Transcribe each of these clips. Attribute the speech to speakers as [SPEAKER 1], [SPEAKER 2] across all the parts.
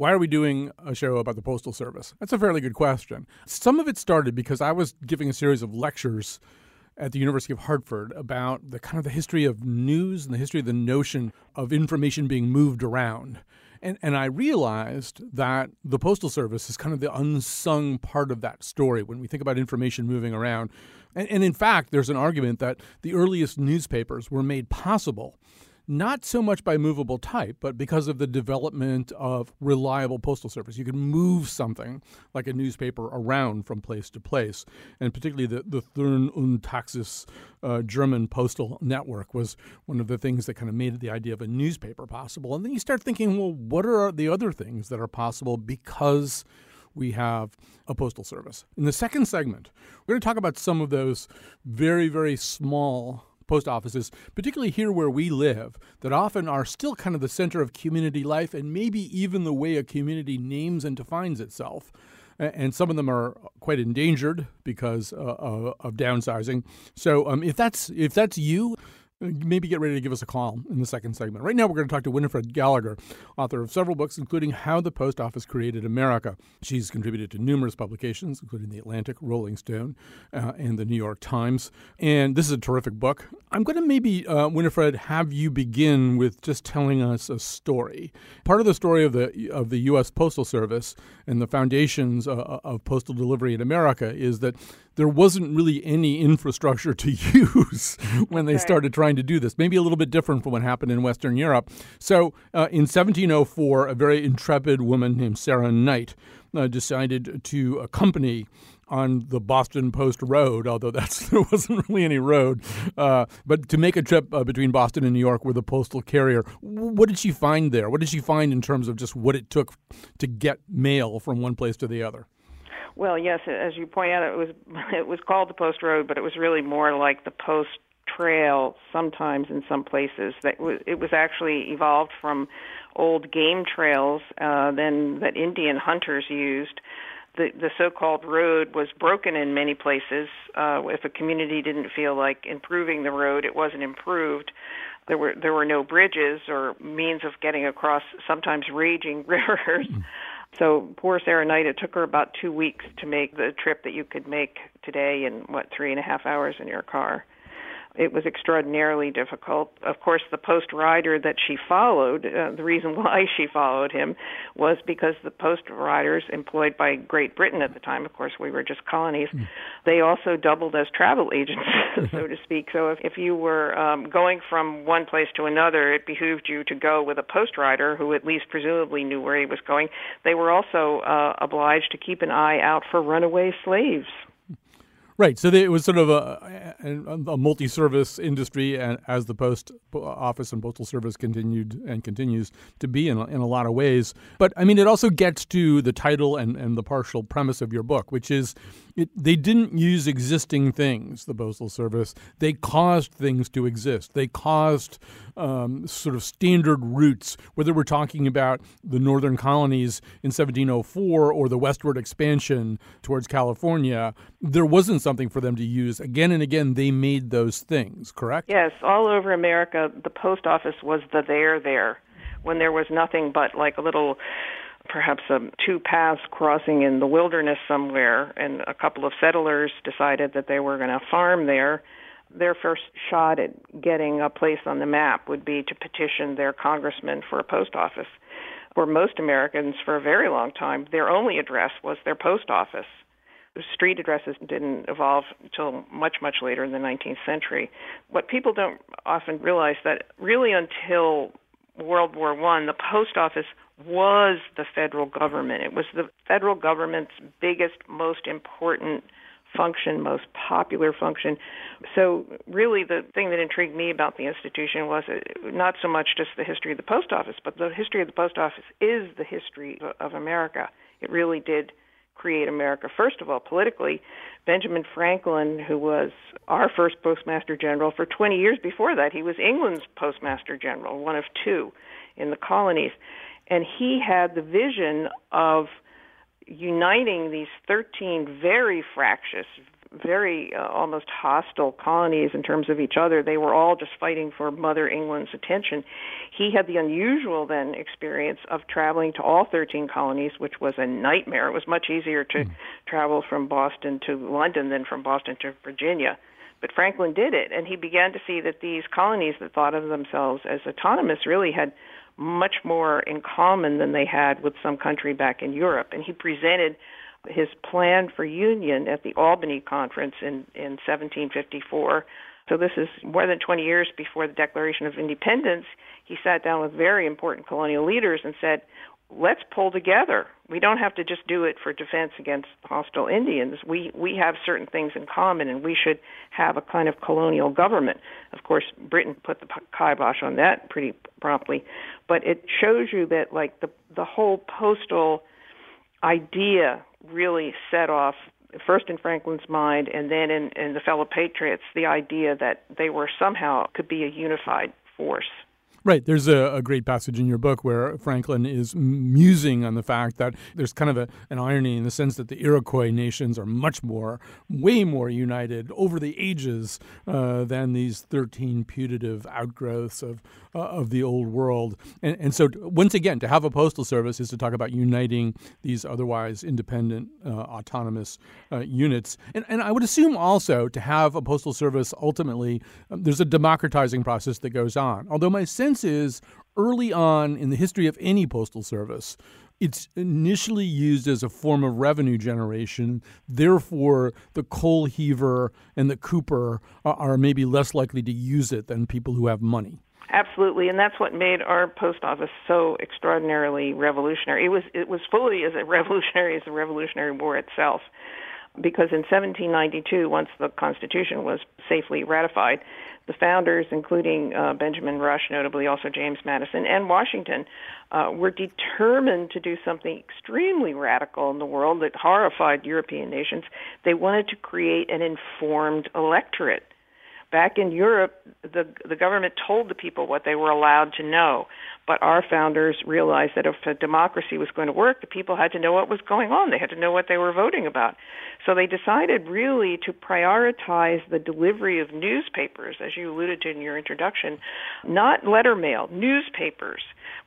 [SPEAKER 1] why are we doing a show about the Postal Service? That's a fairly good question. Some of it started because I was giving a series of lectures at the University of Hartford about the kind of the history of news and the history of the notion of information being moved around. And, and I realized that the Postal Service is kind of the unsung part of that story when we think about information moving around. And, and in fact, there's an argument that the earliest newspapers were made possible not so much by movable type, but because of the development of reliable postal service. You can move something like a newspaper around from place to place. And particularly the, the Thurn und Taxis uh, German postal network was one of the things that kind of made the idea of a newspaper possible. And then you start thinking, well, what are the other things that are possible because we have a postal service? In the second segment, we're going to talk about some of those very, very small post offices, particularly here where we live, that often are still kind of the center of community life and maybe even the way a community names and defines itself. And some of them are quite endangered because uh, of downsizing. So, um, if that's if that's you, maybe get ready to give us a call in the second segment. Right now, we're going to talk to Winifred Gallagher, author of several books, including How the Post Office Created America. She's contributed to numerous publications, including The Atlantic, Rolling Stone, uh, and The New York Times. And this is a terrific book. I'm going to maybe, uh, Winifred, have you begin with just telling us a story. Part of the story of the of the U.S. Postal Service and the foundations uh, of postal delivery in America is that there wasn't really any infrastructure to use when they started trying to do this. Maybe a little bit different from what happened in Western Europe. So uh, in 1704, a very intrepid woman named Sarah Knight uh, decided to accompany on the Boston Post Road, although that's there wasn't really any road, uh, but to make a trip uh, between Boston and New York with a postal carrier. What did she find there? What did she find in terms of just what it took to get mail from one place to the other?
[SPEAKER 2] Well, yes, as you point out, it was it was called the Post Road, but it was really more like the Post Trail. Sometimes in some places, that was, it was actually evolved from old game trails uh, then that Indian hunters used. The, the so-called road was broken in many places. Uh, if a community didn't feel like improving the road, it wasn't improved. There were there were no bridges or means of getting across sometimes raging rivers. So poor Sarah Knight, it took her about two weeks to make the trip that you could make today in what three and a half hours in your car. It was extraordinarily difficult. Of course, the post rider that she followed, uh, the reason why she followed him was because the post riders employed by Great Britain at the time, of course, we were just colonies, mm. they also doubled as travel agents, so to speak. So if, if you were um, going from one place to another, it behooved you to go with a post rider who at least presumably knew where he was going. They were also uh, obliged to keep an eye out for runaway slaves.
[SPEAKER 1] Right. So it was sort of a, a, a multi-service industry, and as the post office and postal service continued and continues to be in in a lot of ways. But I mean, it also gets to the title and, and the partial premise of your book, which is it, they didn't use existing things, the Postal Service. They caused things to exist. They caused um, sort of standard routes, whether we're talking about the northern colonies in 1704 or the westward expansion towards California. There wasn't something for them to use. Again and again, they made those things, correct?
[SPEAKER 2] Yes, all over America, the post office was the there there when there was nothing but like a little perhaps um, two paths crossing in the wilderness somewhere, and a couple of settlers decided that they were going to farm there, their first shot at getting a place on the map would be to petition their congressman for a post office. For most Americans, for a very long time, their only address was their post office. Street addresses didn't evolve until much, much later in the 19th century. What people don't often realize that really until World War One, the post office was the federal government. It was the federal government's biggest, most important function, most popular function. So, really, the thing that intrigued me about the institution was uh, not so much just the history of the post office, but the history of the post office is the history of America. It really did create America. First of all, politically, Benjamin Franklin, who was our first Postmaster General, for 20 years before that, he was England's Postmaster General, one of two in the colonies. And he had the vision of uniting these 13 very fractious, very uh, almost hostile colonies in terms of each other. They were all just fighting for Mother England's attention. He had the unusual then experience of traveling to all 13 colonies, which was a nightmare. It was much easier to mm. travel from Boston to London than from Boston to Virginia. But Franklin did it, and he began to see that these colonies that thought of themselves as autonomous really had much more in common than they had with some country back in Europe. And he presented his plan for union at the Albany Conference in, in 1754. So this is more than 20 years before the Declaration of Independence. He sat down with very important colonial leaders and said, let's pull together. We don't have to just do it for defense against hostile Indians. We we have certain things in common, and we should have a kind of colonial government. Of course, Britain put the kibosh on that pretty promptly, but it shows you that like the the whole postal idea really set off first in Franklin's mind and then in, in the fellow patriots the idea that they were somehow could be a unified force.
[SPEAKER 1] Right. There's a, a, great passage in your book where Franklin is musing on the fact that there's kind of a, an irony in the sense that the Iroquois nations are much more, way more united over the ages uh, than these 13 putative outgrowths of uh, of the old world. And, and so, once again, to have a postal service is to talk about uniting these otherwise independent, uh, autonomous uh, units. And, and I would assume also to have a postal service ultimately, um, there's a democratizing process that goes on. Although my sense sense is early on in the history of any postal service, it's initially used as a form of revenue generation. Therefore, the coal heaver and the cooper uh, are, maybe less likely to use it than people who have money.
[SPEAKER 2] Absolutely, and that's what made our post office so extraordinarily revolutionary. It was it was fully as revolutionary as the Revolutionary War itself, because in 1792, once the Constitution was safely ratified, the founders, including uh, Benjamin Rush, notably also James Madison and Washington, uh, were determined to do something extremely radical in the world that horrified European nations. They wanted to create an informed electorate Back in Europe, the the government told the people what they were allowed to know, but our founders realized that if a democracy was going to work, the people had to know what was going on. They had to know what they were voting about. So they decided really to prioritize the delivery of newspapers, as you alluded to in your introduction, not letter mail, newspapers,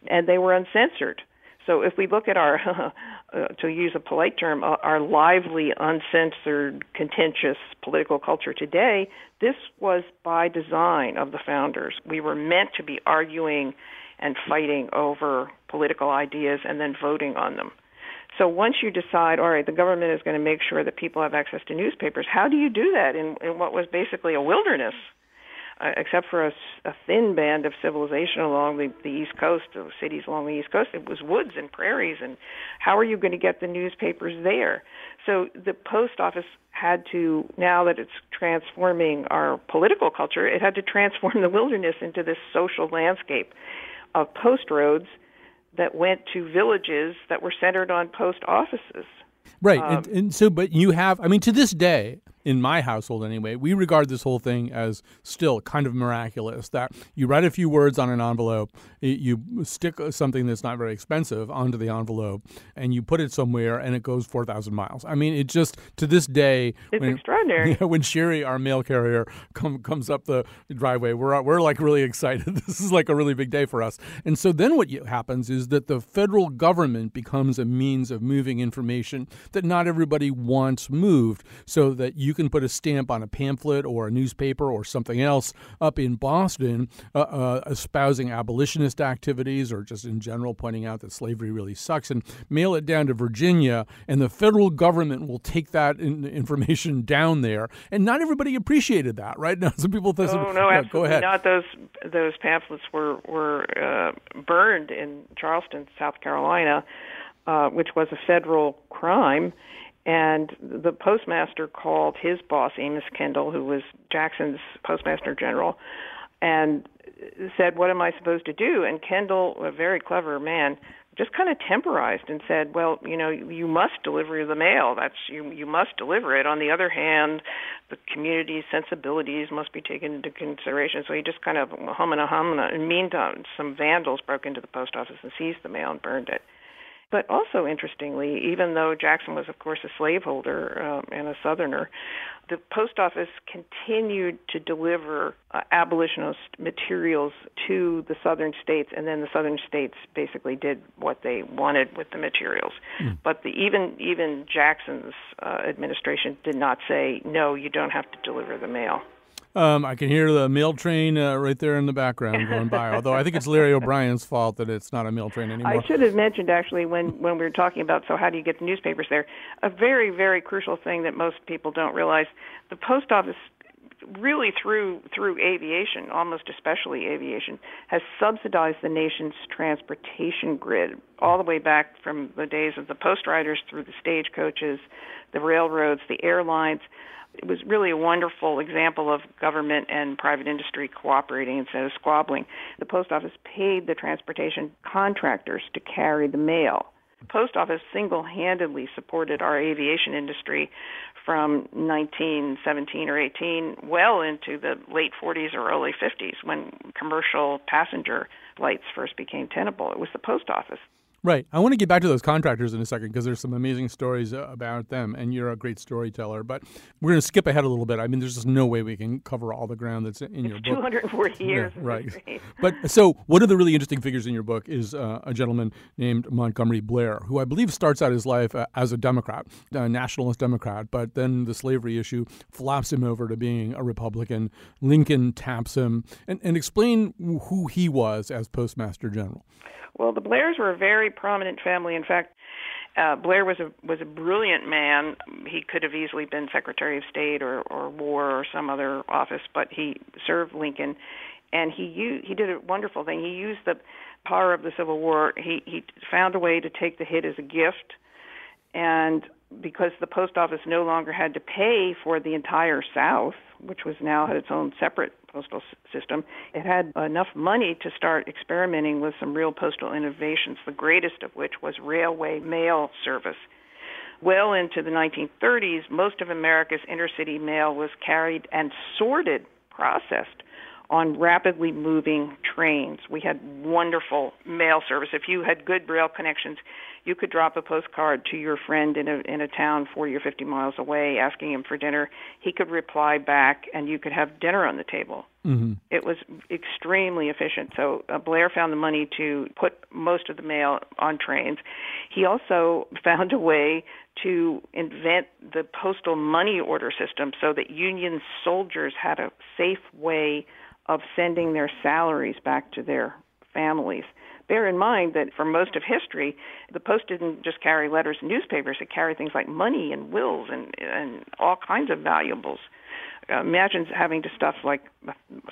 [SPEAKER 2] and they were uncensored. So if we look at our, uh, to use a polite term, uh, our lively, uncensored, contentious political culture today, this was by design of the founders. We were meant to be arguing and fighting over political ideas and then voting on them. So once you decide, all right, the government is going to make sure that people have access to newspapers, how do you do that in, in what was basically a wilderness? Uh, except for a, a thin band of civilization along the, the East Coast, the cities along the East Coast, it was woods and prairies. And how are you going to get the newspapers there? So the post office had to, now that it's transforming our political culture, it had to transform the wilderness into this social landscape of post roads that went to villages that were centered on post offices.
[SPEAKER 1] Right. Um, and, and so, but you have, I mean, to this day, in my household anyway, we regard this whole thing as still kind of miraculous that you write a few words on an envelope, you stick something that's not very expensive onto the envelope, and you put it somewhere and it goes 4,000 miles. I mean, it just, to this day,
[SPEAKER 2] it's when, extraordinary.
[SPEAKER 1] when Sherry, our mail carrier, come, comes up the driveway, we're, we're like really excited. this is like a really big day for us. And so then what happens is that the federal government becomes a means of moving information that not everybody wants moved so that you you can put a stamp on a pamphlet or a newspaper or something else up in Boston uh, uh, espousing abolitionist activities or just in general pointing out that slavery really sucks and mail it down to Virginia, and the federal government will take that in, information down there. And not everybody appreciated that, right? Now, some people think,
[SPEAKER 2] oh, no, absolutely go ahead. not. Those those pamphlets were were uh, burned in Charleston, South Carolina. Uh, which was a federal crime, and the postmaster called his boss, Amos Kendall, who was Jackson's postmaster general, and said, What am I supposed to do? And Kendall, a very clever man, just kind of temporized and said, well, you know, you must deliver the mail. That's you you must deliver it. On the other hand, the community's sensibilities must be taken into consideration. So he just kind of hum and a hum. And in the meantime, some vandals broke into the post office and seized the mail and burned it. But also interestingly, even though Jackson was, of course, a slaveholder um, and a Southerner, the post office continued to deliver uh, abolitionist materials to the southern states, and then the southern states basically did what they wanted with the materials. Mm. But the, even even Jackson's uh, administration did not say no, you don't have to deliver the mail.
[SPEAKER 1] Um, I can hear the mail train uh, right there in the background going by. Although I think it's Larry O'Brien's fault that it's not a mail train anymore.
[SPEAKER 2] I should have mentioned actually when when we were talking about so how do you get the newspapers there? A very very crucial thing that most people don't realize: the post office really through through aviation, almost especially aviation, has subsidized the nation's transportation grid all the way back from the days of the post riders through the stagecoaches, the railroads, the airlines it was really a wonderful example of government and private industry cooperating instead of squabbling. The post office paid the transportation contractors to carry the mail. The post office single-handedly supported our aviation industry from 1917 or 18 well into the late 40s or early 50s when commercial passenger flights first became tenable. It was the post office
[SPEAKER 1] Right. I want to get back to those contractors in a second because there's some amazing stories uh, about them, and you're a great storyteller. But we're going to skip ahead a little bit. I mean, there's just no way we can cover all the ground that's in your book.
[SPEAKER 2] 240 years.
[SPEAKER 1] Yeah, right. but so one of the really interesting figures in your book is uh, a gentleman named Montgomery Blair, who I believe starts out his life uh, as a Democrat, a nationalist Democrat, but then the slavery issue flops him over to being a Republican. Lincoln taps him, and, and explain who he was as Postmaster General.
[SPEAKER 2] Well, the Blairs were very prominent family. In fact, uh, Blair was a was a brilliant man. He could have easily been Secretary of State or or War or some other office, but he served Lincoln, and he used, he did a wonderful thing. He used the power of the Civil War. He he found a way to take the hit as a gift, and because the post office no longer had to pay for the entire South, which was now had its own separate postal system, it had enough money to start experimenting with some real postal innovations, the greatest of which was railway mail service. Well into the 1930s, most of America's intercity mail was carried and sorted, processed on rapidly moving trains. We had wonderful mail service. If you had good rail connections, you could drop a postcard to your friend in a in a town 40 or 50 miles away asking him for dinner. He could reply back and you could have dinner on the table. Mm-hmm. It was extremely efficient. So uh, Blair found the money to put most of the mail on trains. He also found a way to invent the postal money order system so that Union soldiers had a safe way of sending their salaries back to their families. Bear in mind that for most of history, the post didn't just carry letters and newspapers; it carried things like money and wills and and all kinds of valuables. Imagine having to stuff like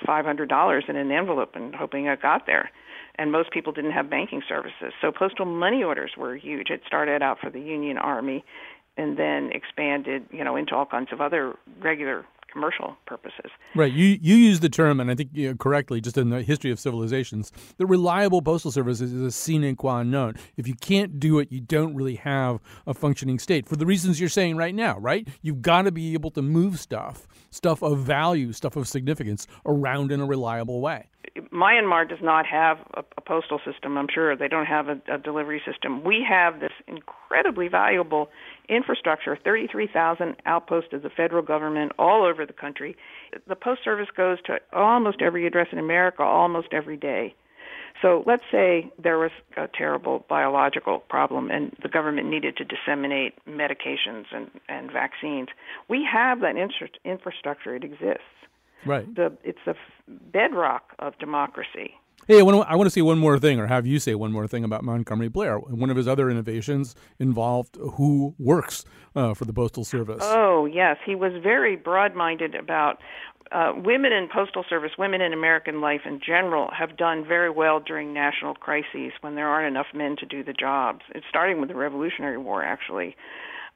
[SPEAKER 2] five hundred dollars in an envelope and hoping it got there. And most people didn't have banking services, so postal money orders were huge. It started out for the Union Army, and then expanded, you know, into all kinds of other regular commercial purposes.
[SPEAKER 1] Right. You you use the term, and I think you know, correctly, just in the history of civilizations, the reliable postal service is a sine qua non. If you can't do it, you don't really have a functioning state for the reasons you're saying right now. Right. You've got to be able to move stuff, stuff of value, stuff of significance around in a reliable way.
[SPEAKER 2] Myanmar does not have a, a postal system. I'm sure they don't have a, a delivery system. We have this incredibly valuable infrastructure, 33,000 outposts of the federal government all over the country. The Post Service goes to almost every address in America almost every day. So let's say there was a terrible biological problem and the government needed to disseminate medications and, and vaccines. We have that infrastructure, it exists.
[SPEAKER 1] Right.
[SPEAKER 2] The, it's the bedrock of democracy.
[SPEAKER 1] Hey, I want, to, I want to say one more thing, or have you say one more thing about Montgomery Blair. One of his other innovations involved who works uh, for the Postal Service.
[SPEAKER 2] Oh, yes. He was very broad minded about uh, women in Postal Service, women in American life in general, have done very well during national crises when there aren't enough men to do the jobs. It's starting with the Revolutionary War, actually.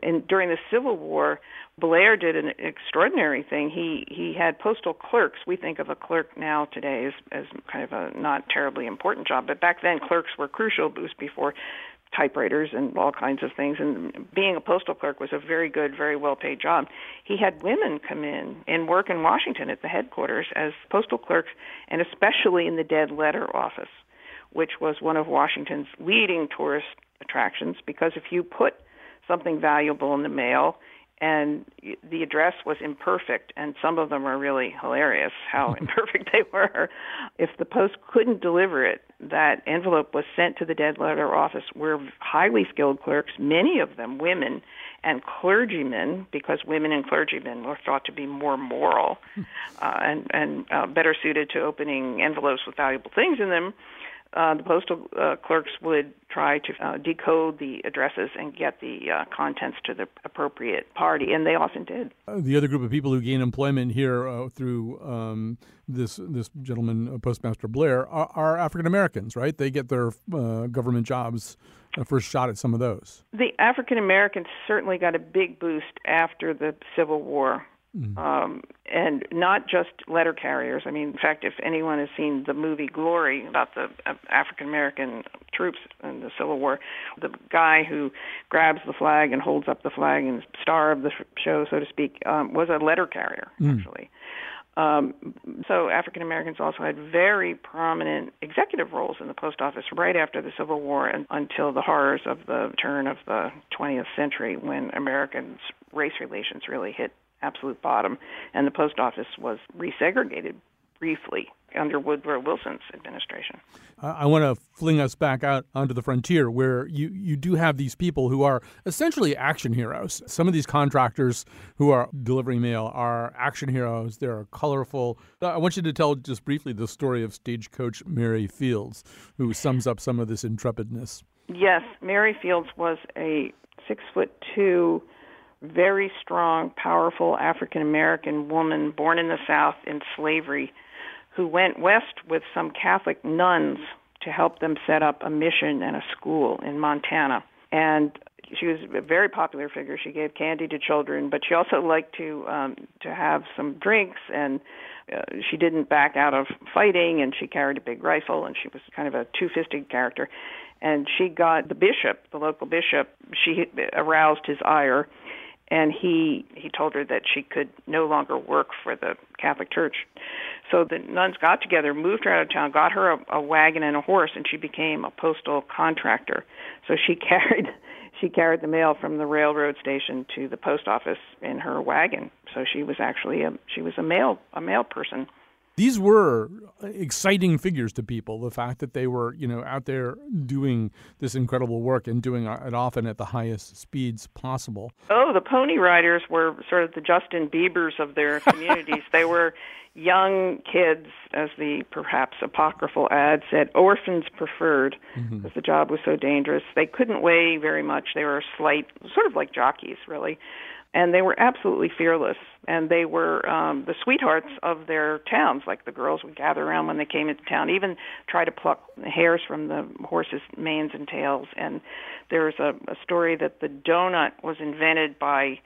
[SPEAKER 2] And during the Civil War, Blair did an extraordinary thing. He he had postal clerks. We think of a clerk now today as as kind of a not terribly important job, but back then clerks were crucial. It was before typewriters and all kinds of things. And being a postal clerk was a very good, very well paid job. He had women come in and work in Washington at the headquarters as postal clerks, and especially in the dead letter office, which was one of Washington's leading tourist attractions. Because if you put something valuable in the mail, and the address was imperfect, and some of them are really hilarious how imperfect they were. If the post couldn't deliver it, that envelope was sent to the dead letter office. Where highly skilled clerks, many of them women, and clergymen, because women and clergymen were thought to be more moral uh, and, and uh, better suited to opening envelopes with valuable things in them, uh, the postal uh, clerks would try to uh, decode the addresses and get the uh, contents to the appropriate party, and they often did.
[SPEAKER 1] Uh, the other group of people who gain employment here uh, through um, this this gentleman, Postmaster Blair, are, are African Americans, right? They get their government jobs first shot at some of those.
[SPEAKER 2] The African Americans certainly got a big boost after the Civil War. Mm-hmm. Um, and not just letter carriers. I mean, in fact, if anyone has seen the movie Glory about the uh, African American troops in the Civil War, the guy who grabs the flag and holds up the flag and star of the show, so to speak, um, was a letter carrier mm. actually. Um, so African Americans also had very prominent executive roles in the post office right after the Civil War and until the horrors of the turn of the 20th century when Americans' race relations really hit absolute bottom, and the post office was resegregated briefly under Woodrow Wilson's administration.
[SPEAKER 1] I want to fling us back out onto the frontier where you, you do have these people who are essentially action heroes. Some of these contractors who are delivering mail are action heroes. They're colorful. Uh, I want you to tell just briefly the story of stagecoach Mary Fields, who sums up some of this intrepidness.
[SPEAKER 2] Yes, Mary Fields was a six foot two very strong, powerful African American woman born in the South in slavery who went west with some Catholic nuns to help them set up a mission and a school in Montana. And she was a very popular figure. She gave candy to children, but she also liked to um, to have some drinks, and uh, she didn't back out of fighting. And she carried a big rifle, and she was kind of a two-fisted character. And she got the bishop, the local bishop. She aroused his ire, and he he told her that she could no longer work for the Catholic Church. So the nuns got together, moved her out of town, got her a, a wagon and a horse, and she became a postal contractor. So she carried she carried the mail from the railroad station to the post office in her wagon. So she was actually a she was a mail a mail person
[SPEAKER 1] these were exciting figures to people. The fact that they were, you know, out there doing this incredible work and doing it often at the highest speeds possible.
[SPEAKER 2] Oh, the Pony Riders were sort of the Justin Biebers of their communities. they were young kids, as the perhaps apocryphal ad said, orphans preferred, because mm-hmm. the job was so dangerous. They couldn't weigh very much. They were slight, sort of like jockeys, really and they were absolutely fearless and they were um the sweethearts of their towns like the girls would gather around when they came into town even try to pluck hairs from the horses manes and tails and there's a, a story that the donut was invented by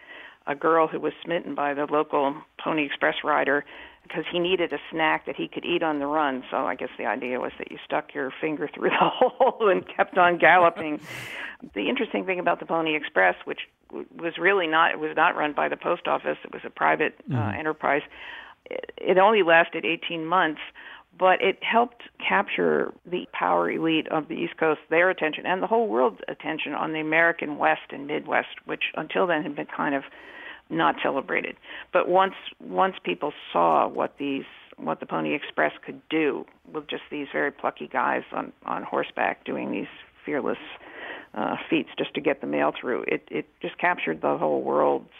[SPEAKER 2] a girl who was smitten by the local pony express rider because he needed a snack that he could eat on the run. So I guess the idea was that you stuck your finger through the hole and kept on galloping. the interesting thing about the Pony Express, which was really not, it was not run by the post office. It was a private uh, mm-hmm. enterprise. It, it only lasted 18 months, but it helped capture the power elite of the East Coast, their attention, and the whole world's attention on the American West and Midwest, which until then had been kind of not celebrated. But once once people saw what these what the Pony Express could do with just these very plucky guys on on horseback doing these fearless uh, feats just to get the mail through, it it just captured the whole world's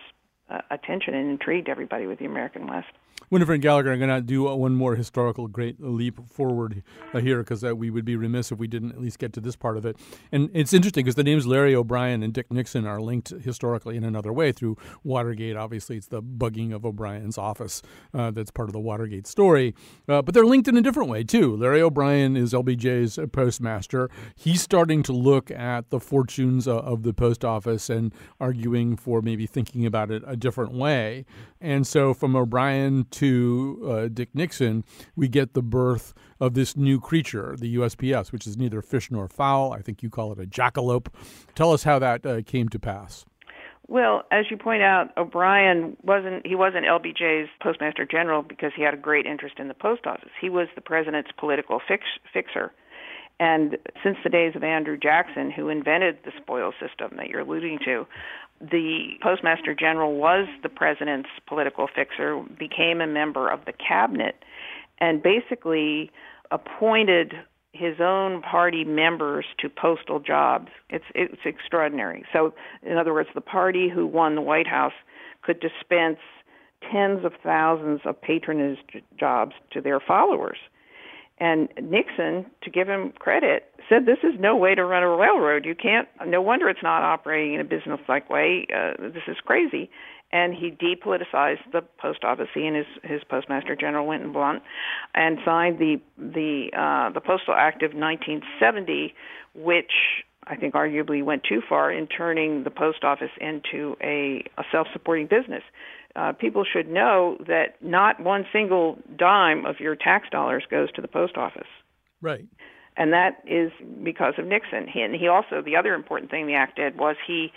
[SPEAKER 2] uh, attention and intrigued everybody with the American West.
[SPEAKER 1] Winifred and Gallagher, I'm going to do one more historical great leap forward uh, here because uh, we would be remiss if we didn't at least get to this part of it. And it's interesting because the names Larry O'Brien and Dick Nixon are linked historically in another way through Watergate. Obviously, it's the bugging of O'Brien's office uh, that's part of the Watergate story. Uh, but they're linked in a different way, too. Larry O'Brien is LBJ's postmaster. He's starting to look at the fortunes uh, of the post office and arguing for maybe thinking about it a different way. And so from O'Brien to uh, Dick Nixon, we get the birth of this new creature, the USPS, which is neither fish nor fowl. I think you call it a jackalope. Tell us how that uh, came to pass.
[SPEAKER 2] Well, as you point out, O'Brien wasn't he wasn't LBJ's postmaster general because he had a great interest in the post office. He was the president's political fix, fixer. And since the days of Andrew Jackson, who invented the spoil system that you're alluding to, the Postmaster General was the president's political fixer, became a member of the cabinet, and basically appointed his own party members to postal jobs. It's it's extraordinary. So, in other words, the party who won the White House could dispense tens of thousands of patronage jobs to their followers. And Nixon, to give him credit, said this is no way to run a railroad. You can't. No wonder it's not operating in a business-like way. Uh, this is crazy. And he depoliticized the post office. He and his his postmaster general Winton Blount, and signed the the uh, the Postal Act of 1970, which I think arguably went too far in turning the post office into a, a self-supporting business uh, people should know that not one single dime of your tax dollars goes to the post office.
[SPEAKER 1] Right.
[SPEAKER 2] And that is because of Nixon. He, and he also, the other important thing the act did was he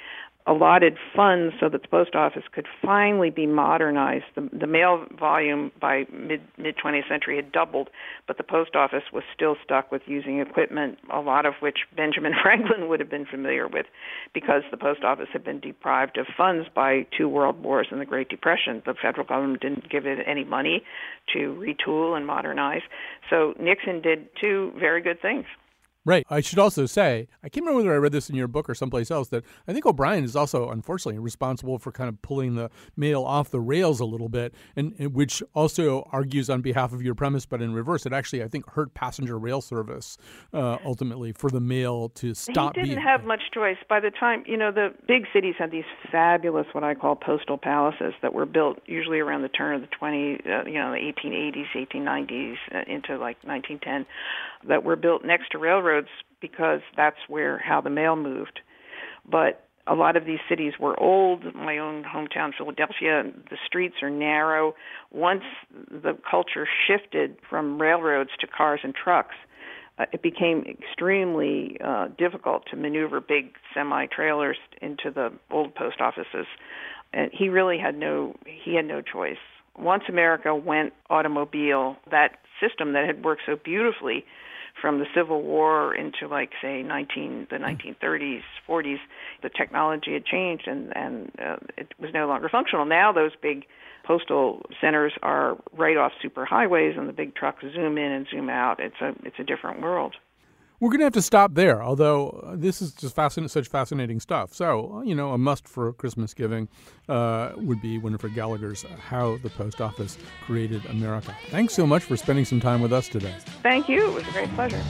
[SPEAKER 2] allotted funds so that the post office could finally be modernized. The, the mail volume by mid mid 20th century had doubled, but the post office was still stuck with using equipment, a lot of which Benjamin Franklin would have been familiar with, because the post office had been deprived of funds by two world wars and the Great Depression. The federal government didn't give it any money to retool and modernize. So Nixon did two very good things.
[SPEAKER 1] Right. I should also say, I can't remember whether I read this in your book or someplace else, that I think O'Brien is also, unfortunately, responsible for kind of pulling the mail off the rails a little bit, and, and which also argues on behalf of your premise, but in reverse. It actually, I think, hurt passenger rail service uh, ultimately for the mail to stop.
[SPEAKER 2] He didn't
[SPEAKER 1] being,
[SPEAKER 2] have much choice. By the time, you know, the big cities had these fabulous, what I call postal palaces that were built usually around the turn of the 20, uh, you know, the 1880s, 1890s, uh, into like 1910, that were built next to railroads railroads because that's where how the mail moved. But a lot of these cities were old. My own hometown, Philadelphia, the streets are narrow. Once the culture shifted from railroads to cars and trucks, uh, it became extremely uh, difficult to maneuver big semi trailers into the old post offices. And he really had no he had no choice. Once America went automobile, that system that had worked so beautifully from the Civil War into like say 19 the 1930s, 40s, the technology had changed and and uh, it was no longer functional. Now those big postal centers are right off superhighways and the big trucks zoom in and zoom out. It's a it's a different world.
[SPEAKER 1] We're going to have to stop there, although uh, this is just such fascinating stuff. So, uh, you know, a must for Christmas giving uh, would be Winifred Gallagher's How the Post Office Created America. Thanks so much for spending some time with us today.
[SPEAKER 2] Thank you. It was a great pleasure.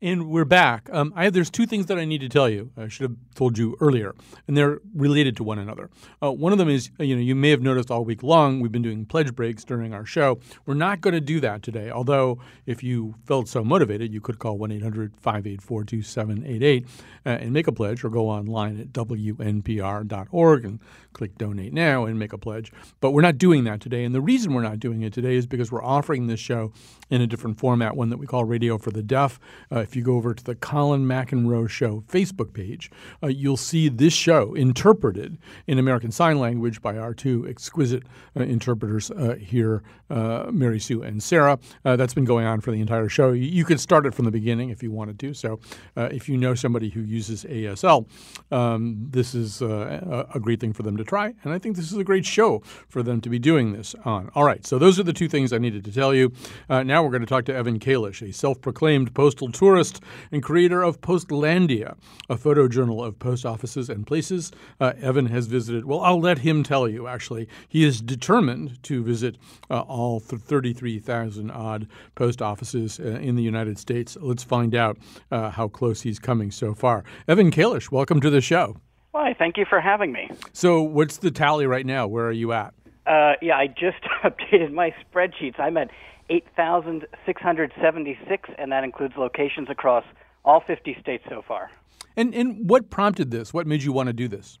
[SPEAKER 1] And we're back. Um, I there's two things that I need to tell you. I should have told you earlier, and they're related to one another. Uh, one of them is, you know, you may have noticed all week long we've been doing pledge breaks during our show. We're not going to do that today. Although, if you felt so motivated, you could call 1-800-584-2788 uh, and make a pledge, or go online at wnpr.org and click donate now and make a pledge. But we're not doing that today, and the reason we're not doing it today is because we're offering this show in a different format, one that we call Radio for the Deaf. Uh, if you go over to the Colin McEnroe Show Facebook page, uh, you'll see this show interpreted in American Sign Language by our two exquisite uh, interpreters uh, here, uh, Mary Sue and Sarah. Uh, that's been going on for the entire show. You, you, could start it from the beginning if you wanted to. So if you know somebody who uses ASL, um, this is a, a great thing for them to try. And I think this is a great show for them to be doing this on. All right, so those are the two things I needed to tell you. now we're going to talk to Evan Kalish, a self proclaimed postal tourist and creator of Postlandia, a photojournal of post offices and places. Uh, Evan has visited, well, I'll let him tell you, actually. He is determined to visit uh, all 33,000 odd post offices uh, in the United States. Let's find out uh, how close he's coming so far. Evan Kalish, welcome to the show.
[SPEAKER 3] Why, thank you for having me.
[SPEAKER 1] So, what's the tally right now? Where are you at?
[SPEAKER 3] Uh, yeah, I just updated my spreadsheets. I'm at 8,676, and that includes locations across all 50 states so far.
[SPEAKER 1] And, and what prompted this? What made you want to do this?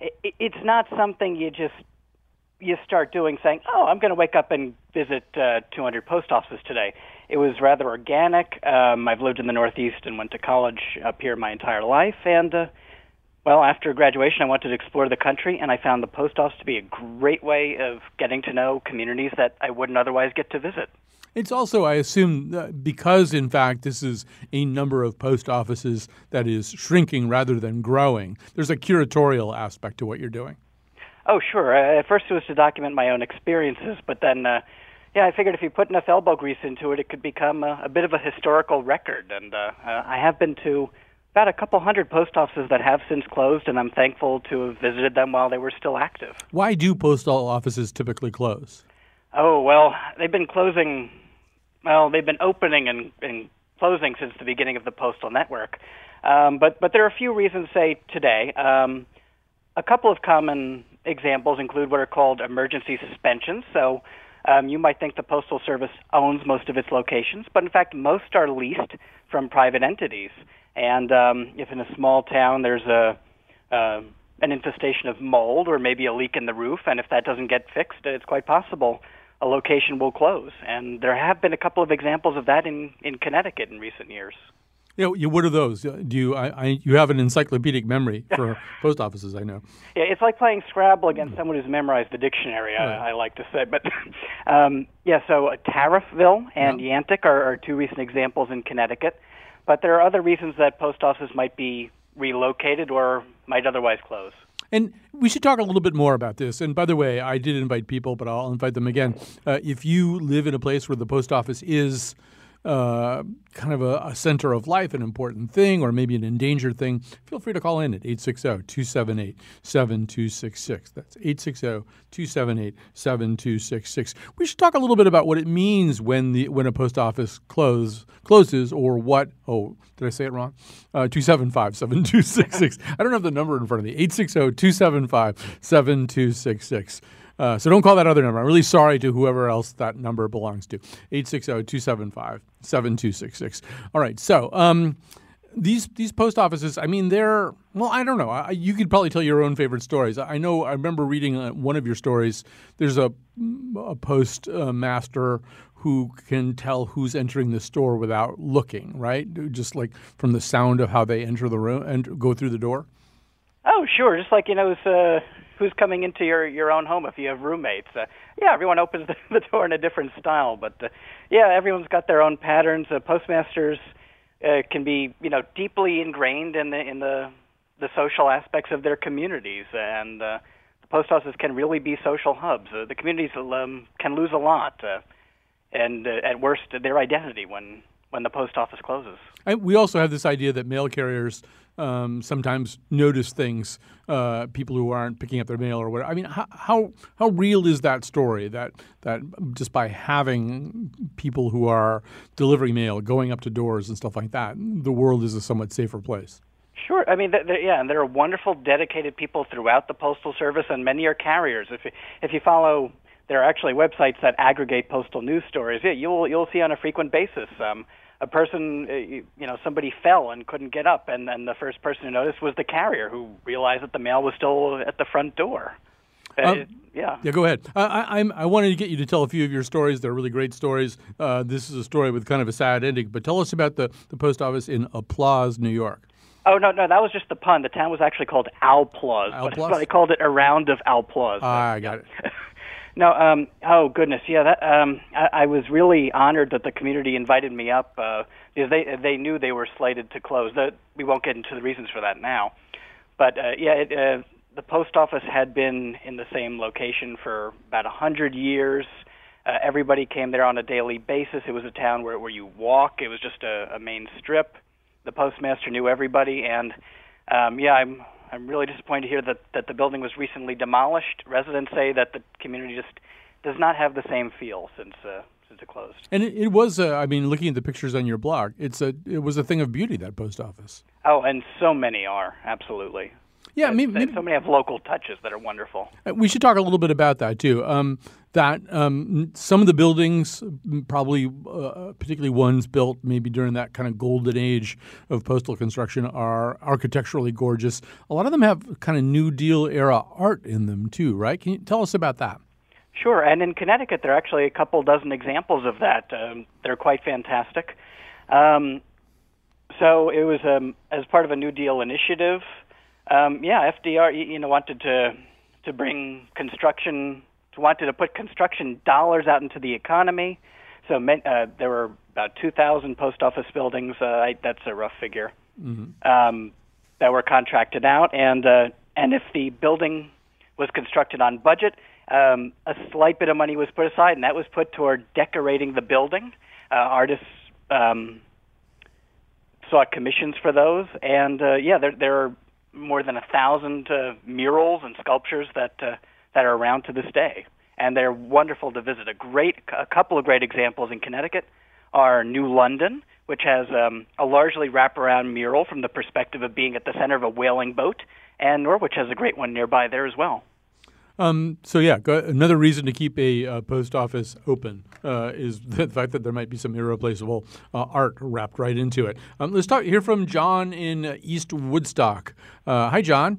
[SPEAKER 3] It, it's not something you just you start doing saying, "Oh, I'm going to wake up and visit uh, 200 post offices today." It was rather organic. Um, I've lived in the Northeast and went to college up here my entire life, and uh, well, after graduation, I wanted to explore the country, and I found the post office to be a great way of getting to know communities that I wouldn't otherwise get to visit.
[SPEAKER 1] It's also, I assume, uh, because in fact this is a number of post offices that is shrinking rather than growing. There's a curatorial aspect to what you're doing.
[SPEAKER 3] Oh, sure. Uh, at first, it was to document my own experiences, but then, uh, yeah, I figured if you put enough elbow grease into it, it could become a, a bit of a historical record. And uh, uh, I have been to about a couple hundred post offices that have since closed, and I'm thankful to have visited them while they were still active.
[SPEAKER 1] Why do postal offices typically close?
[SPEAKER 3] Oh, well, they've been closing well, they've been opening and, and closing since the beginning of the postal network. Um, but but there are a few reasons, say today. Um, a couple of common examples include what are called emergency suspensions. So um, you might think the Postal Service owns most of its locations, but in fact, most are leased from private entities. And um, if in a small town there's a uh, an infestation of mold or maybe a leak in the roof, and if that doesn't get fixed, it's quite possible a location will close. And there have been a couple of examples of that in, in Connecticut in recent years.
[SPEAKER 1] You know, what are those? Uh, do you I, I, you have an encyclopedic memory for post offices? I know.
[SPEAKER 3] Yeah, it's like playing Scrabble against someone who's memorized the dictionary. Right. I, I, like to say, but um, yeah. So uh, Tariffville and yeah. Yantic are, are two recent examples in Connecticut, but there are other reasons that post offices might be relocated or might otherwise close.
[SPEAKER 1] And we should talk a little bit more about this. And by the way, I did invite people, but I'll invite them again. Uh, if you live in a place where the post office is uh, kind of a, a, center of life, an important thing, or maybe an endangered thing, feel free to call in at 860 278 7266. That's 860 278 7266. We should talk a little bit about what it means when the when a post office close, closes or what. Oh, did I say it wrong? Uh, 275 7266. I don't have the number in front of me. 860 275 7266. Uh, so don't call that other number. I'm really sorry to whoever else that number belongs to. 860-275-7266. All right. So um, these these post offices, I mean, they're well, I don't know. I, you could probably tell your own favorite stories. I know. I remember reading uh, one of your stories. There's a a uh, who can tell who's entering the store without looking, right? Just like from the sound of how they enter the room and go through the door.
[SPEAKER 3] Oh, sure. Just like you know, uh, who's coming into your your own home if you have roommates. Uh, yeah, everyone opens the, the door in a different style, but uh, yeah, everyone's got their own patterns. Uh, postmasters uh, can be you know deeply ingrained in the in the the social aspects of their communities, and uh, the post offices can really be social hubs. Uh, the communities um, can lose a lot, uh, and uh, at worst, their identity when when the post office closes.
[SPEAKER 1] And we also have this idea that mail carriers um, sometimes notice things, uh, people who aren't picking up their mail or whatever. I mean, how, how, how real is that story that that just by having people who are delivering mail, going up to doors and stuff like that, the world is a somewhat safer place?
[SPEAKER 3] Sure. I mean, yeah, and there are wonderful, dedicated people throughout the postal service, and many are carriers. If you, if you follow, there are actually websites that aggregate postal news stories. Yeah, you'll you'll see on a frequent basis. Um, a person, uh, you know, somebody fell and couldn't get up, and then the first person who noticed was the carrier, who realized that the mail was still at the front door. Um, yeah.
[SPEAKER 1] Yeah, go ahead. I, I, I wanted to get you to tell a few of your stories. They're really great stories. Uh, this is a story with kind of a sad ending, but tell us about the, the post office in Applause, New York.
[SPEAKER 3] Oh no, no, that was just the pun. The town was actually called Alplaus,
[SPEAKER 1] Alplaus?
[SPEAKER 3] but, I called it a round of Alplaus.
[SPEAKER 1] Ah, I got it.
[SPEAKER 3] no, um, oh goodness, yeah, that um, I, I was really honored that the community invited me up uh, because they they knew they were slated to close. That we won't get into the reasons for that now, but uh, yeah, it, uh, the post office had been in the same location for about a hundred years. Uh, everybody came there on a daily basis. It was a town where where you walk. It was just a, a main strip the postmaster knew everybody, and um, yeah, I'm I'm really disappointed to hear that that the building was recently demolished. Residents say that the community just does not have the same feel since uh, since it closed.
[SPEAKER 1] And it, it was, uh, I mean, looking at the pictures on your blog, it's a it was a thing of beauty that post office.
[SPEAKER 3] Oh, and so many are absolutely.
[SPEAKER 1] Yeah,
[SPEAKER 3] It's-
[SPEAKER 1] maybe, maybe
[SPEAKER 3] so many have local touches that are wonderful.
[SPEAKER 1] Uh, we should talk a little bit about that too. Um, that um, some of the buildings, probably uh, particularly ones built maybe during that kind of golden age of postal construction, are architecturally gorgeous. A lot of them have kind of New Deal era art in them too, right? Can you tell us about that?
[SPEAKER 3] Sure, and in Connecticut, there are actually a couple dozen examples of that. Um, they're quite fantastic. Um, so it was um, as part of a New Deal initiative. Um, yeah, FDR, you know, wanted to to bring construction, wanted to put construction dollars out into the economy. So uh, there were about 2,000 post office buildings. Uh, I, that's a rough figure. Um, that were contracted out, and uh, and if the building was constructed on budget, um, a slight bit of money was put aside, and that was put toward decorating the building. Uh, artists um, sought commissions for those, and uh, yeah, there there are more than a thousand uh, murals and sculptures that uh, that are around to this day, and they're wonderful to visit. A great, a couple of great examples in Connecticut are New London, which has um, a largely wraparound mural from the perspective of being at the center of a whaling boat, and Norwich has a great one nearby there as well.
[SPEAKER 1] Um, so yeah, go, another reason to keep a uh, post office open uh, is the fact that there might be some irreplaceable uh, art wrapped right into it. Um, let's talk hear from John in East Woodstock. Uh, hi, John.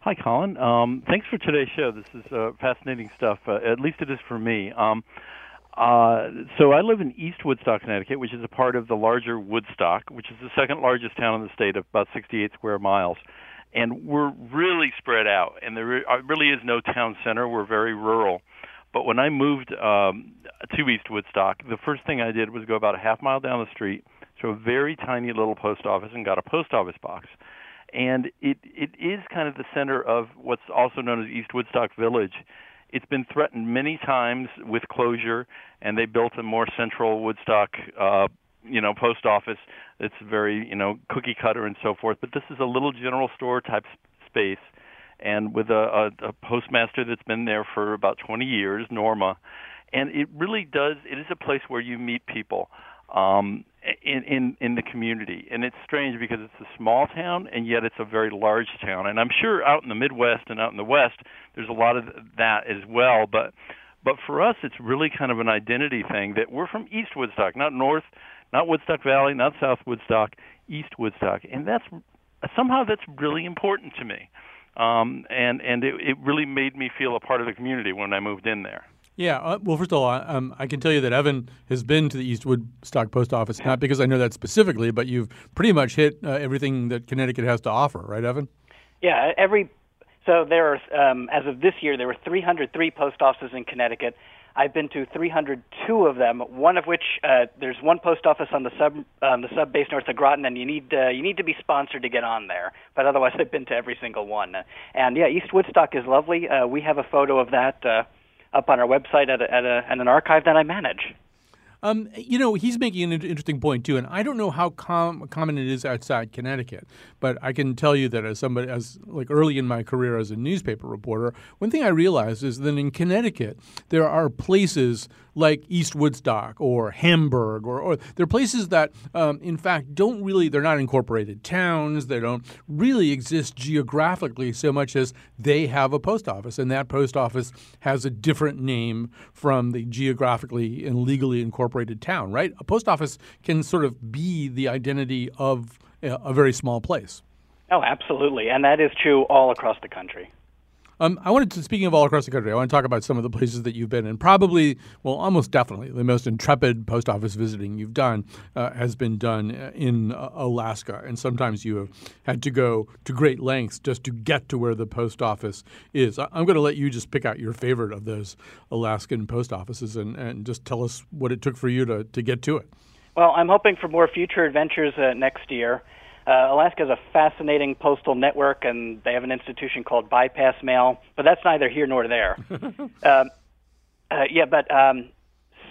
[SPEAKER 4] Hi, Colin. Um, thanks for today's show. This is uh, fascinating stuff. Uh, at least it is for me. Um, uh, so I live in East Woodstock, Connecticut, which is a part of the larger Woodstock, which is the second largest town in the state of about 68 square miles. And we're really spread out, and there uh, really is no town center. We're very rural. But when I moved um, to East Woodstock, the first thing I did was go about a half mile down the street to a very tiny little post office and got a post office box and it it is kind of the center of what's also known as East Woodstock Village. It's been threatened many times with closure, and they built a more central Woodstock, uh, you know, post office. It's very you know cookie cutter and so forth. But this is a little general store type space, and with a, a, a postmaster that's been there for about 20 years, Norma, and it really does. It is a place where you meet people um, in in in the community, and it's strange because it's a small town and yet it's a very large town. And I'm sure out in the Midwest and out in the West, there's a lot of that as well. But but for us, it's really kind of an identity thing that we're from East Woodstock, not North, not Woodstock Valley, not South Woodstock, East Woodstock, and that's somehow that's really important to me. Um, and and it, it really made me feel a part of the community when I moved in there.
[SPEAKER 1] Yeah, uh, well, first of all, I- um, I can tell you that Evan has been to the East Woodstock Post Office, not because I know that specifically, but you've pretty much hit uh, everything that Connecticut has to offer, right, Evan?
[SPEAKER 3] Yeah, every so there are um, as of this year there were 303 post offices in Connecticut. I've been to 302 of them. One of which uh, there's one post office on the sub on the sub base north of Groton, and you need uh, you need to be sponsored to get on there. But otherwise, I've been to every single one. And yeah, East Woodstock is lovely. Uh, we have a photo of that uh, up on our website at, a, at, a, at an archive that I manage.
[SPEAKER 1] Um, you know, he's making an interesting point too, and I don't know how com- common it is outside Connecticut, but I can tell you that as somebody, as like early in my career as a newspaper reporter, one thing I realized is that in Connecticut there are places like East Woodstock or Hamburg, or, or there are places that, um, in fact, don't really they're not incorporated towns. They don't really exist geographically so much as they have a post office, and that post office has a different name from the geographically and legally incorporated town. Right? A post office can sort of be the identity of a, a very small place.
[SPEAKER 3] Oh, absolutely, and that is true all across the country.
[SPEAKER 1] Um, I wanted to, speaking of all across the country, I want to talk about some of the places that you've been and Probably, well, almost definitely, the most intrepid post office visiting you've done uh, has been done uh, in uh, Alaska. And sometimes you have had to go to great lengths just to get to where the post office is. I- am going to let you just pick out your favorite of those Alaskan post offices and, and just tell us what it took for you to, to get to it.
[SPEAKER 3] Well, I'm hoping for more future adventures uh, next year. Uh, Alaska has a fascinating postal network, and they have an institution called Bypass Mail, but that's neither here nor there. uh, uh, yeah, but um,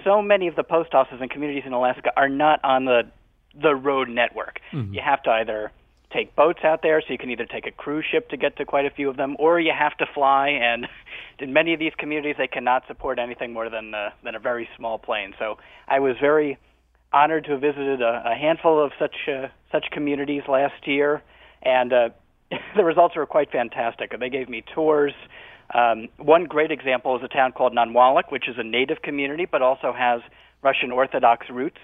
[SPEAKER 3] so many of the post offices and communities in Alaska are not on the the road network. Mm-hmm. You have to either take boats out there, so you can either take a cruise ship to get to quite a few of them, or you have to fly. And in many of these communities, they cannot support anything more than uh, than a very small plane. So I was very honored to have visited a, a handful of such uh, such communities last year, and uh, the results were quite fantastic. They gave me tours. Um, one great example is a town called Nanwalek, which is a native community but also has Russian Orthodox roots.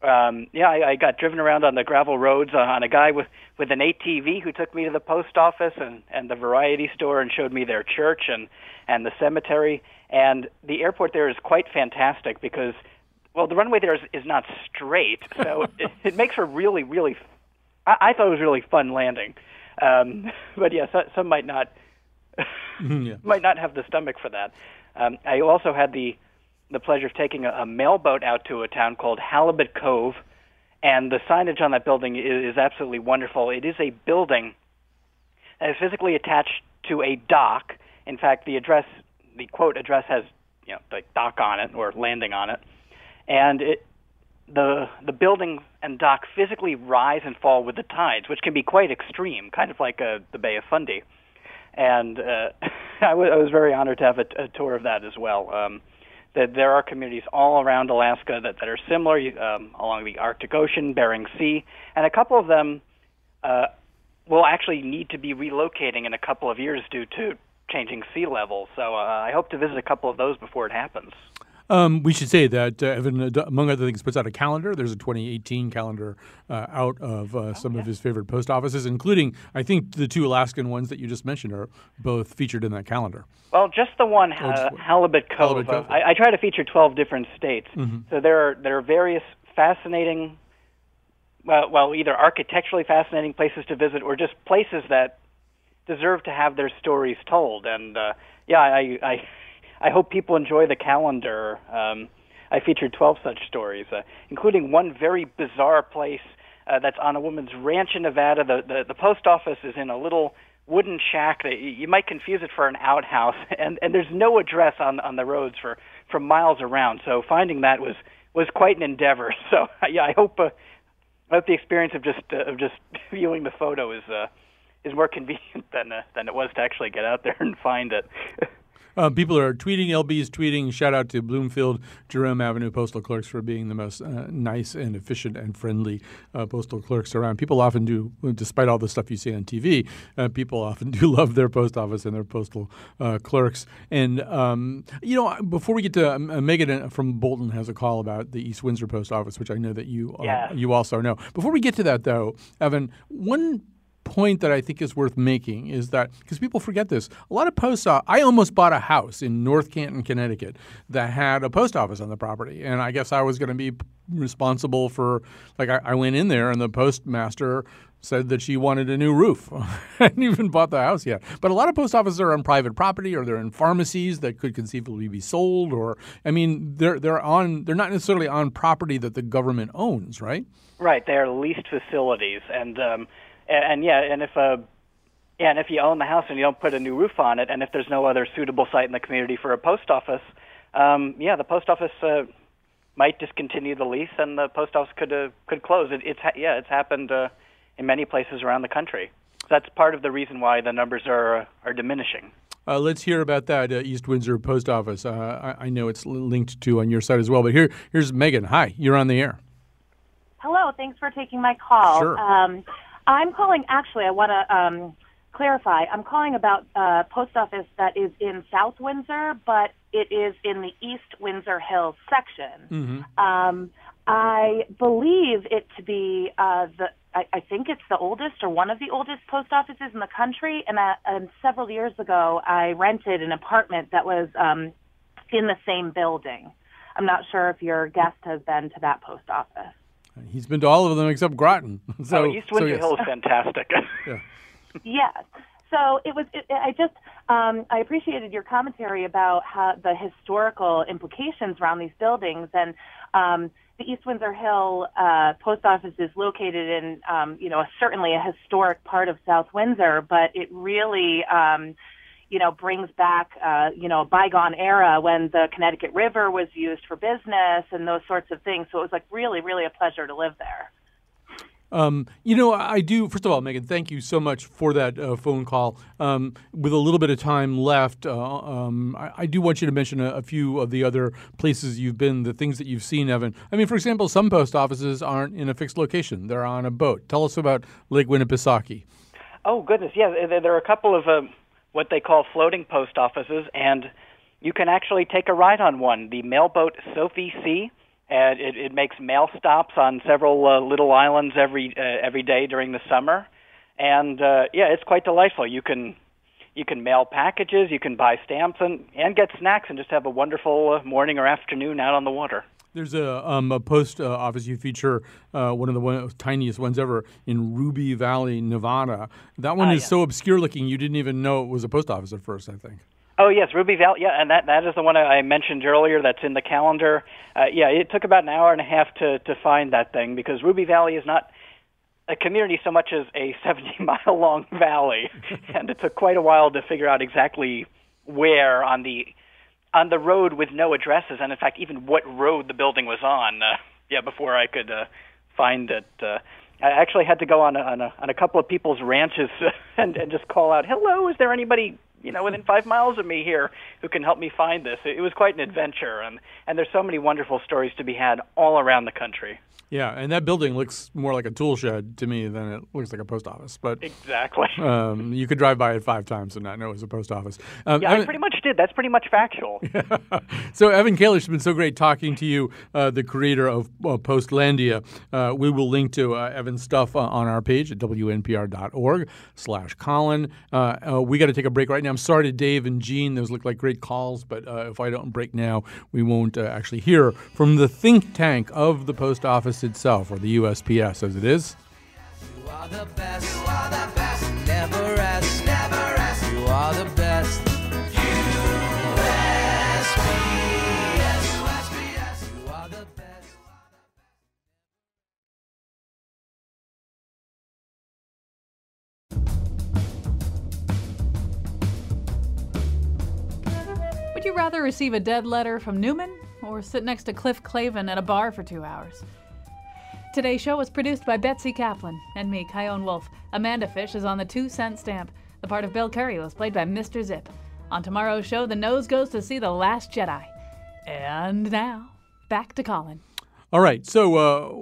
[SPEAKER 3] Um, yeah, I, I got driven around on the gravel roads uh, on a guy with with an ATV who took me to the post office and and the variety store and showed me their church and and the cemetery. And the airport there is quite fantastic because well, the runway there is, is not straight, so it, it makes for really, really. I, I thought it was really fun landing, um, but yeah, so, some might not yeah. might not have the stomach for that. Um, I also had the the pleasure of taking a, a mailboat out to a town called Halibut Cove, and the signage on that building is, is absolutely wonderful. It is a building that is physically attached to a dock. In fact, the address, the quote address, has you know the dock on it or landing on it and it, the the building and dock physically rise and fall with the tides, which can be quite extreme, kind of like uh, the Bay of Fundy. And uh, I, w- I was very honored to have a, tour of that as well. Um, that there are communities all around Alaska that, that are similar um, along the Arctic Ocean, Bering Sea, and a couple of them uh, will actually need to be relocating in a couple of years due to changing sea levels. So uh, I hope to visit a couple of those before it happens.
[SPEAKER 1] Um, we should say that uh, Evan, uh, among other things, puts out a calendar. There's a 2018 calendar uh, out of uh, some oh, yeah. of his favorite post offices, including, I think, the two Alaskan ones that you just mentioned are both featured in that calendar.
[SPEAKER 3] Well, just the one, uh, Halibut Cove. Halibut Cove. I, I, try to feature 12 different states. Mm-hmm. So there are, there are various fascinating, well, well, either architecturally fascinating places to visit or just places that deserve to have their stories told. And uh, yeah, I, I I hope people enjoy the calendar. Um, I featured 12 such stories, uh, including one very bizarre place uh, that's on a woman's ranch in Nevada. The, the the post office is in a little wooden shack that you might confuse it for an outhouse, and and there's no address on on the roads for for miles around. So finding that was was quite an endeavor. So yeah, I hope uh, I hope the experience of just uh, of just viewing the photo is uh, is more convenient than uh, than it was to actually get out there and find it.
[SPEAKER 1] Uh, people are tweeting. LB is tweeting. Shout out to Bloomfield Jerome Avenue postal clerks for being the most uh, nice and efficient and friendly uh, postal clerks around. People often do, despite all the stuff you see on TV, uh, people often do love their post office and their postal uh, clerks. And um, you know, before we get to um, Megan from Bolton has a call about the East Windsor post office, which I know that you
[SPEAKER 3] yeah.
[SPEAKER 1] you also know. Before we get to that, though, Evan, one point that I think is worth making is that because people forget this, a lot of posts. Uh, I almost bought a house in North Canton, Connecticut, that had a post office on the property, and I guess I was going to be responsible for. Like I, I, went in there, and the postmaster said that she wanted a new roof. I hadn't even bought the house yet. But a lot of post offices are on private property, or they're in pharmacies that could conceivably be sold, or I mean, they're they're on they're not necessarily on property that the government owns, right?
[SPEAKER 3] Right, they are leased facilities, and um, and, and yeah, and if uh, yeah, and if you own the house and you don't put a new roof on it, and if there's no other suitable site in the community for a post office, um, yeah, the post office uh, might discontinue the lease, and the post office could uh, could close. It, it's ha- yeah, it's happened uh, in many places around the country. So that's part of the reason why the numbers are uh, are diminishing.
[SPEAKER 1] Uh, let's hear about that uh, East Windsor post office. Uh, I, I, know it's linked to on your site as well, but here here's Megan. Hi, you're on the air.
[SPEAKER 5] Hello, thanks for taking my call.
[SPEAKER 1] Sure.
[SPEAKER 5] Um, I'm calling. Actually, I want to um, clarify. I'm calling about a post office that is in South Windsor, but it is in the East Windsor Hills section.
[SPEAKER 1] Mm-hmm.
[SPEAKER 5] Um, I believe it to be uh, the I, I think it's the oldest or one of the oldest post offices in the country. And, uh, and several years ago, I rented an apartment that was um, in the same building. I'm not sure if your guest has been to that post office.
[SPEAKER 1] He's been to all of them except Groton. So,
[SPEAKER 3] oh, East Windsor
[SPEAKER 1] so yes.
[SPEAKER 3] Hill is fantastic.
[SPEAKER 1] yeah.
[SPEAKER 5] Yes. So it was. It, I just um, I appreciated your commentary about how the historical implications around these buildings and. Um, the East Windsor Hill uh, post office is located in, um, you know, certainly a historic part of South Windsor, but it really, um, you know, brings back, uh, you know, a bygone era when the Connecticut River was used for business and those sorts of things. So it was like really, really a pleasure to live there.
[SPEAKER 1] Um, you know, I do. First of all, Megan, thank you so much for that uh, phone call. Um, with a little bit of time left, uh, um, I, I, do want you to mention a, a, few of the other places you've been, the things that you've seen, Evan. I mean, for example, some post offices aren't in a fixed location; they're on a boat. Tell us about Lake Winnipesaukee.
[SPEAKER 3] Oh goodness, yeah, there are a couple of uh, what they call floating post offices, and you can actually take a ride on one. The mailboat Sophie C and it, it makes mail stops on several uh, little islands every uh, every day during the summer, and uh, yeah, it's quite delightful. You can you can mail packages, you can buy stamps, and and get snacks, and just have a wonderful uh, morning or afternoon out on the water.
[SPEAKER 1] There's a, um, a post uh, office you feature, uh, one of the one, tiniest ones ever in Ruby Valley, Nevada. That one
[SPEAKER 3] Ah,
[SPEAKER 1] is
[SPEAKER 3] yeah.
[SPEAKER 1] so obscure looking you didn't even know it was a post office at first. I think.
[SPEAKER 3] Oh yes, Ruby Valley. Yeah, and that that is the one I mentioned earlier. That's in the calendar. Uh, yeah, it took about an hour and a half to to find that thing because Ruby Valley is not a community so much as a 70 mile long valley, and it took quite a while to figure out exactly where on the on the road with no addresses, and in fact even what road the building was on. Uh, yeah, before I could uh, find it. Uh, I actually had to go on a, on a on a couple of people's ranches and and just call out, "Hello, is there anybody you know within five miles of me here who can help me find this?" It, was quite an adventure, and and there's so many wonderful stories to be had all around the country.
[SPEAKER 1] Yeah, and that building looks more like a tool shed to me than it looks like a post office. But
[SPEAKER 3] Exactly.
[SPEAKER 1] um, you could drive by it five times and not know it was a post office. Um,
[SPEAKER 3] Yeah, I pretty much did. That's pretty much factual.
[SPEAKER 1] so Evan Kalish has been so great talking to you, uh, the creator of uh, Postlandia. Uh, we will link to uh, Evan's stuff uh, on our page at wnpr.org slash Colin. Uh, uh, we got to take a break right now. I'm sorry to Dave and Gene. Those look like great calls, but uh, if I don't break now, we won't uh, actually hear from the think tank of the post office itself, or the USPS as it is.
[SPEAKER 6] You are the best. You are the best. Never rest. Never rest. You are the best. You
[SPEAKER 7] rather receive a dead letter from Newman or sit next to Cliff Clavin at a bar for two hours? Today's show was produced by Betsy Kaplan and me, Chion Wolf. Amanda Fish is on the two cent stamp. The part of Bill Curry was played by Mr. Zip. On tomorrow's show, the nose goes to see The Last Jedi. And now, back to Colin.
[SPEAKER 1] All right. So uh,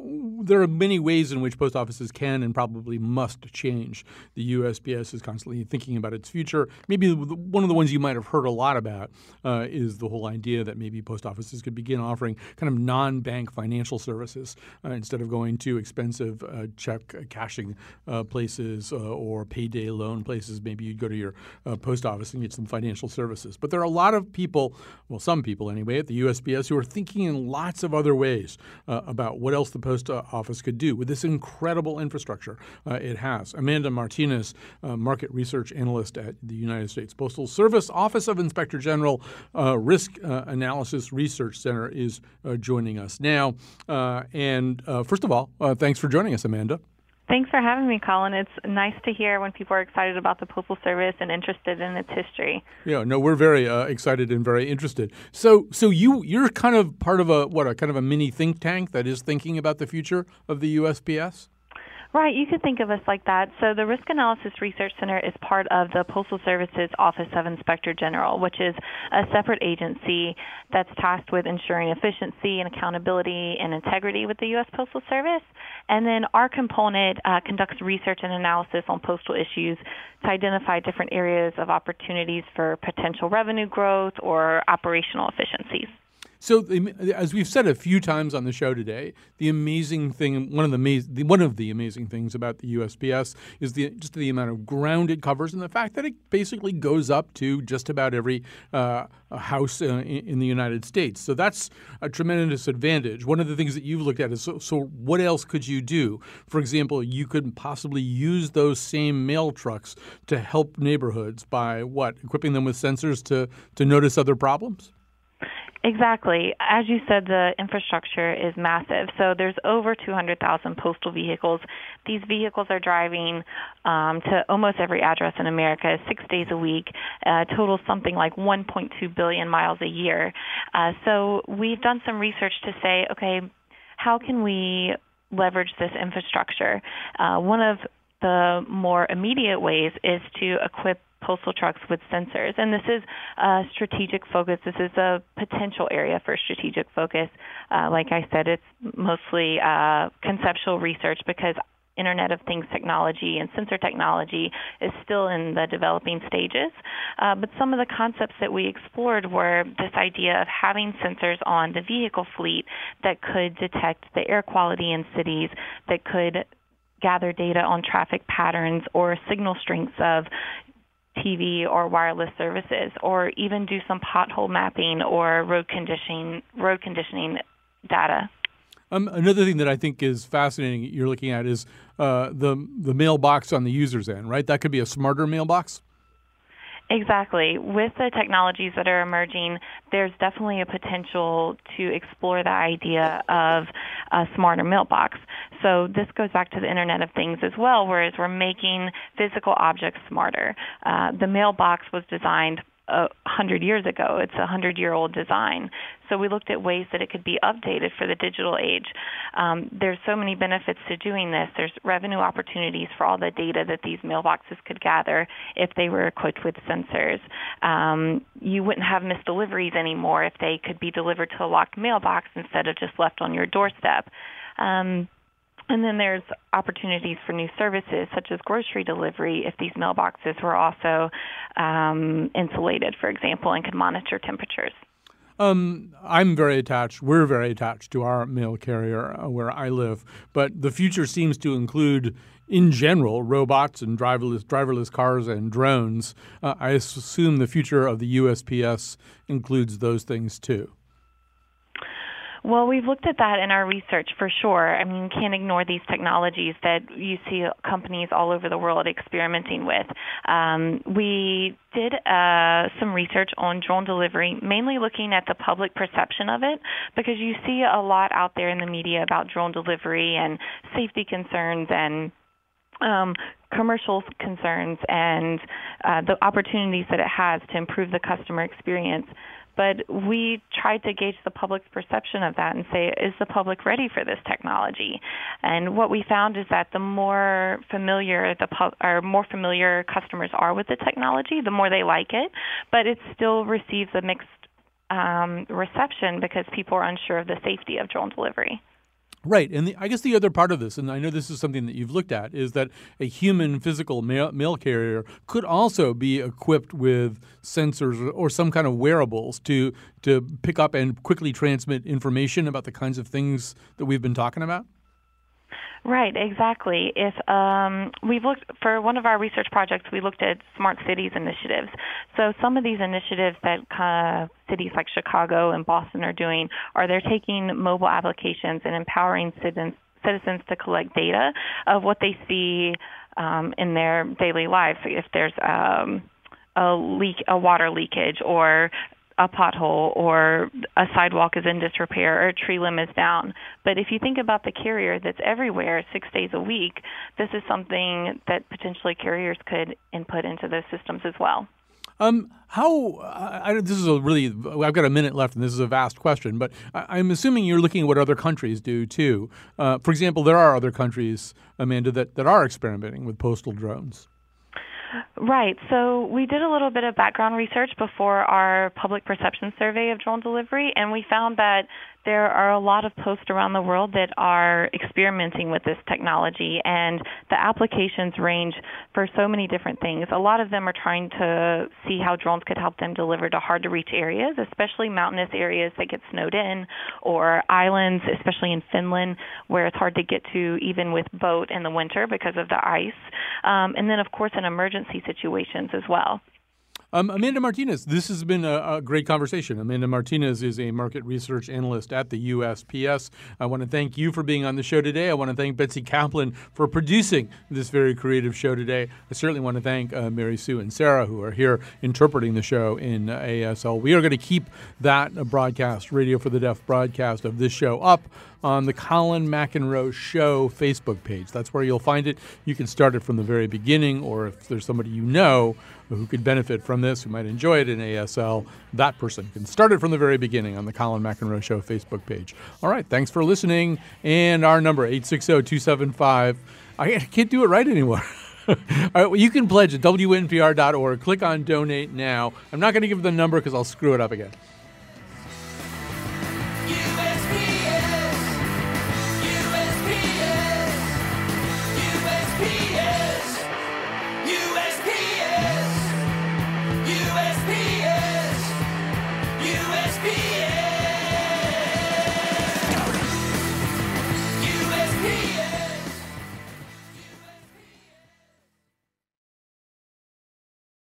[SPEAKER 1] there are many ways in which post offices can and probably must change. The USPS is constantly thinking about its future. Maybe one of the ones you might have heard a lot about uh, is the whole idea that maybe post offices could begin offering kind of non-bank financial services uh, instead of going to expensive uh, check cashing uh, places uh, or payday loan places. Maybe you'd go to your post office and get some financial services. But there are a lot of people, well, some people anyway, at the USPS who are thinking in lots of other ways uh, about what else the post uh, office could do with this incredible infrastructure uh, it has. Amanda Martinez, uh, market research analyst at the United States Postal Service Office of Inspector General Risk Analysis Research Center, is joining us now. And first of all, thanks for joining us, Amanda.
[SPEAKER 8] Thanks for having me, Colin. It's nice to hear when people are excited about the Postal Service and interested in its history.
[SPEAKER 1] Yeah, no, we're very uh, excited and very interested. So, so you you're kind of part of a what a kind of a mini think tank that is thinking about the future of the USPS.
[SPEAKER 8] Right, you could think of us like that. So, the Risk Analysis Research Center is part of the Postal Service's Office of Inspector General, which is a separate agency that's tasked with ensuring efficiency and accountability and integrity with the U.S. Postal Service. And then our component uh, conducts research and analysis on postal issues to identify different areas of opportunities for potential revenue growth or operational efficiencies.
[SPEAKER 1] So, as we've said a few times on the show today, the amazing thing, one of the, ama- one of the amazing things about the USPS is the just the amount of ground it covers and the fact that it basically goes up to just about every uh, house uh, in, in, the United States. So that's a tremendous advantage. One of the things that you've looked at is so, so what else could you do? For example, you could possibly use those same mail trucks to help neighborhoods by what equipping them with sensors to to notice other problems.
[SPEAKER 8] Exactly. As you said, the infrastructure is massive. So there's over 200,000 postal vehicles. These vehicles are driving um, to almost every address in America six days a week, uh, total something like 1.2 billion miles a year. Uh, so we've done some research to say, okay, how can we leverage this infrastructure? Uh, one of the more immediate ways is to equip postal trucks with sensors. And this is a strategic focus. This is a potential area for strategic focus. Uh, like I said, it's mostly uh, conceptual research because Internet of Things technology and sensor technology is still in the developing stages. Uh, but some of the concepts that we explored were this idea of having sensors on the vehicle fleet that could detect the air quality in cities, that could gather data on traffic patterns or signal strengths of TV or wireless services, or even do some pothole mapping or road conditioning road conditioning data.
[SPEAKER 1] Um, another thing that I think is fascinating you're looking at is uh, the the mailbox on the user's end, right? That could be a smarter mailbox.
[SPEAKER 8] Exactly. With the technologies that are emerging, there's definitely a potential to explore the idea of a smarter mailbox. So this goes back to the Internet of Things as well, whereas we're making physical objects smarter. Uh, the mailbox was designed a hundred years ago. It's a hundred year old design. So we looked at ways that it could be updated for the digital age. Um, there's so many benefits to doing this. There's revenue opportunities for all the data that these mailboxes could gather if they were equipped with sensors. Um, you wouldn't have missed deliveries anymore if they could be delivered to a locked mailbox instead of just left on your doorstep. Um, and then there's opportunities for new services such as grocery delivery if these mailboxes were also um, insulated, for example, and could monitor temperatures.
[SPEAKER 1] Um, I'm very attached. We're very attached to our mail carrier uh, where I live, but the future seems to include, in general, robots and driverless driverless cars and drones. Uh, I assume the future of the USPS includes those things too.
[SPEAKER 8] Well, we've looked at that in our research for sure. I mean, you can't ignore these technologies that you see companies all over the world experimenting with. Um, we did uh, some research on drone delivery, mainly looking at the public perception of it, because you see a lot out there in the media about drone delivery and safety concerns and um, commercial concerns and uh, the opportunities that it has to improve the customer experience but we tried to gauge the public's perception of that and say, is the public ready for this technology? And what we found is that the more familiar the pub, or more familiar customers are with the technology, the more they like it, but it still receives a mixed um, reception because people are unsure of the safety of drone delivery.
[SPEAKER 1] Right, and the, I guess the other part of this, and I know this is something that you've looked at, is that a human physical mail, mail carrier could also be equipped with sensors or some kind of wearables to to pick up and quickly transmit information about the kinds of things that we've been talking about.
[SPEAKER 8] Right, exactly. If um, we've looked for one of our research projects, we looked at smart cities initiatives. So some of these initiatives that uh, cities like Chicago and Boston are doing are they're taking mobile applications and empowering citizens citizens to collect data of what they see um, in their daily lives. If there's um, a leak, a water leakage, or a pothole or a sidewalk is in disrepair or a tree limb is down. But if you think about the carrier that's everywhere six days a week, this is something that potentially carriers could input into those systems as well.
[SPEAKER 1] Um, how? I, I, this is a really. I've got a minute left, and this is a vast question. But I, am assuming you're looking at what other countries do too. Uh, for example, there are other countries, Amanda, that, that are experimenting with postal drones.
[SPEAKER 8] Right. So we did a little bit of background research before our public perception survey of drone delivery, and we found that there are a lot of posts around the world that are experimenting with this technology, and the applications range for so many different things. A lot of them are trying to see how drones could help them deliver to hard to reach areas, especially mountainous areas that get snowed in, or islands, especially in Finland, where it's hard to get to even with boat in the winter because of the ice. Um, and then, of course, in emergency situations as well.
[SPEAKER 1] Um, Amanda Martinez, this has been a, a, great conversation. Amanda Martinez is a market research analyst at the USPS. I want to thank you for being on the show today. I want to thank Betsy Kaplan for producing this very creative show today. I certainly want to thank uh, Mary Sue and Sarah who are here interpreting the show in uh, ASL. We are going to keep that broadcast, Radio for the Deaf broadcast of this show up on the Colin McEnroe Show Facebook page. That's where you'll find it. You can start it from the very beginning, or if there's somebody you know who could benefit from this, who might enjoy it in ASL, that person can start it from the very beginning on the Colin McEnroe Show Facebook page. All right, thanks for listening. And our number, 860 275. I can't do it right anymore. All right, well, you can pledge at WNPR.org. Click on donate now. I'm not going to give the number because I'll screw it up again.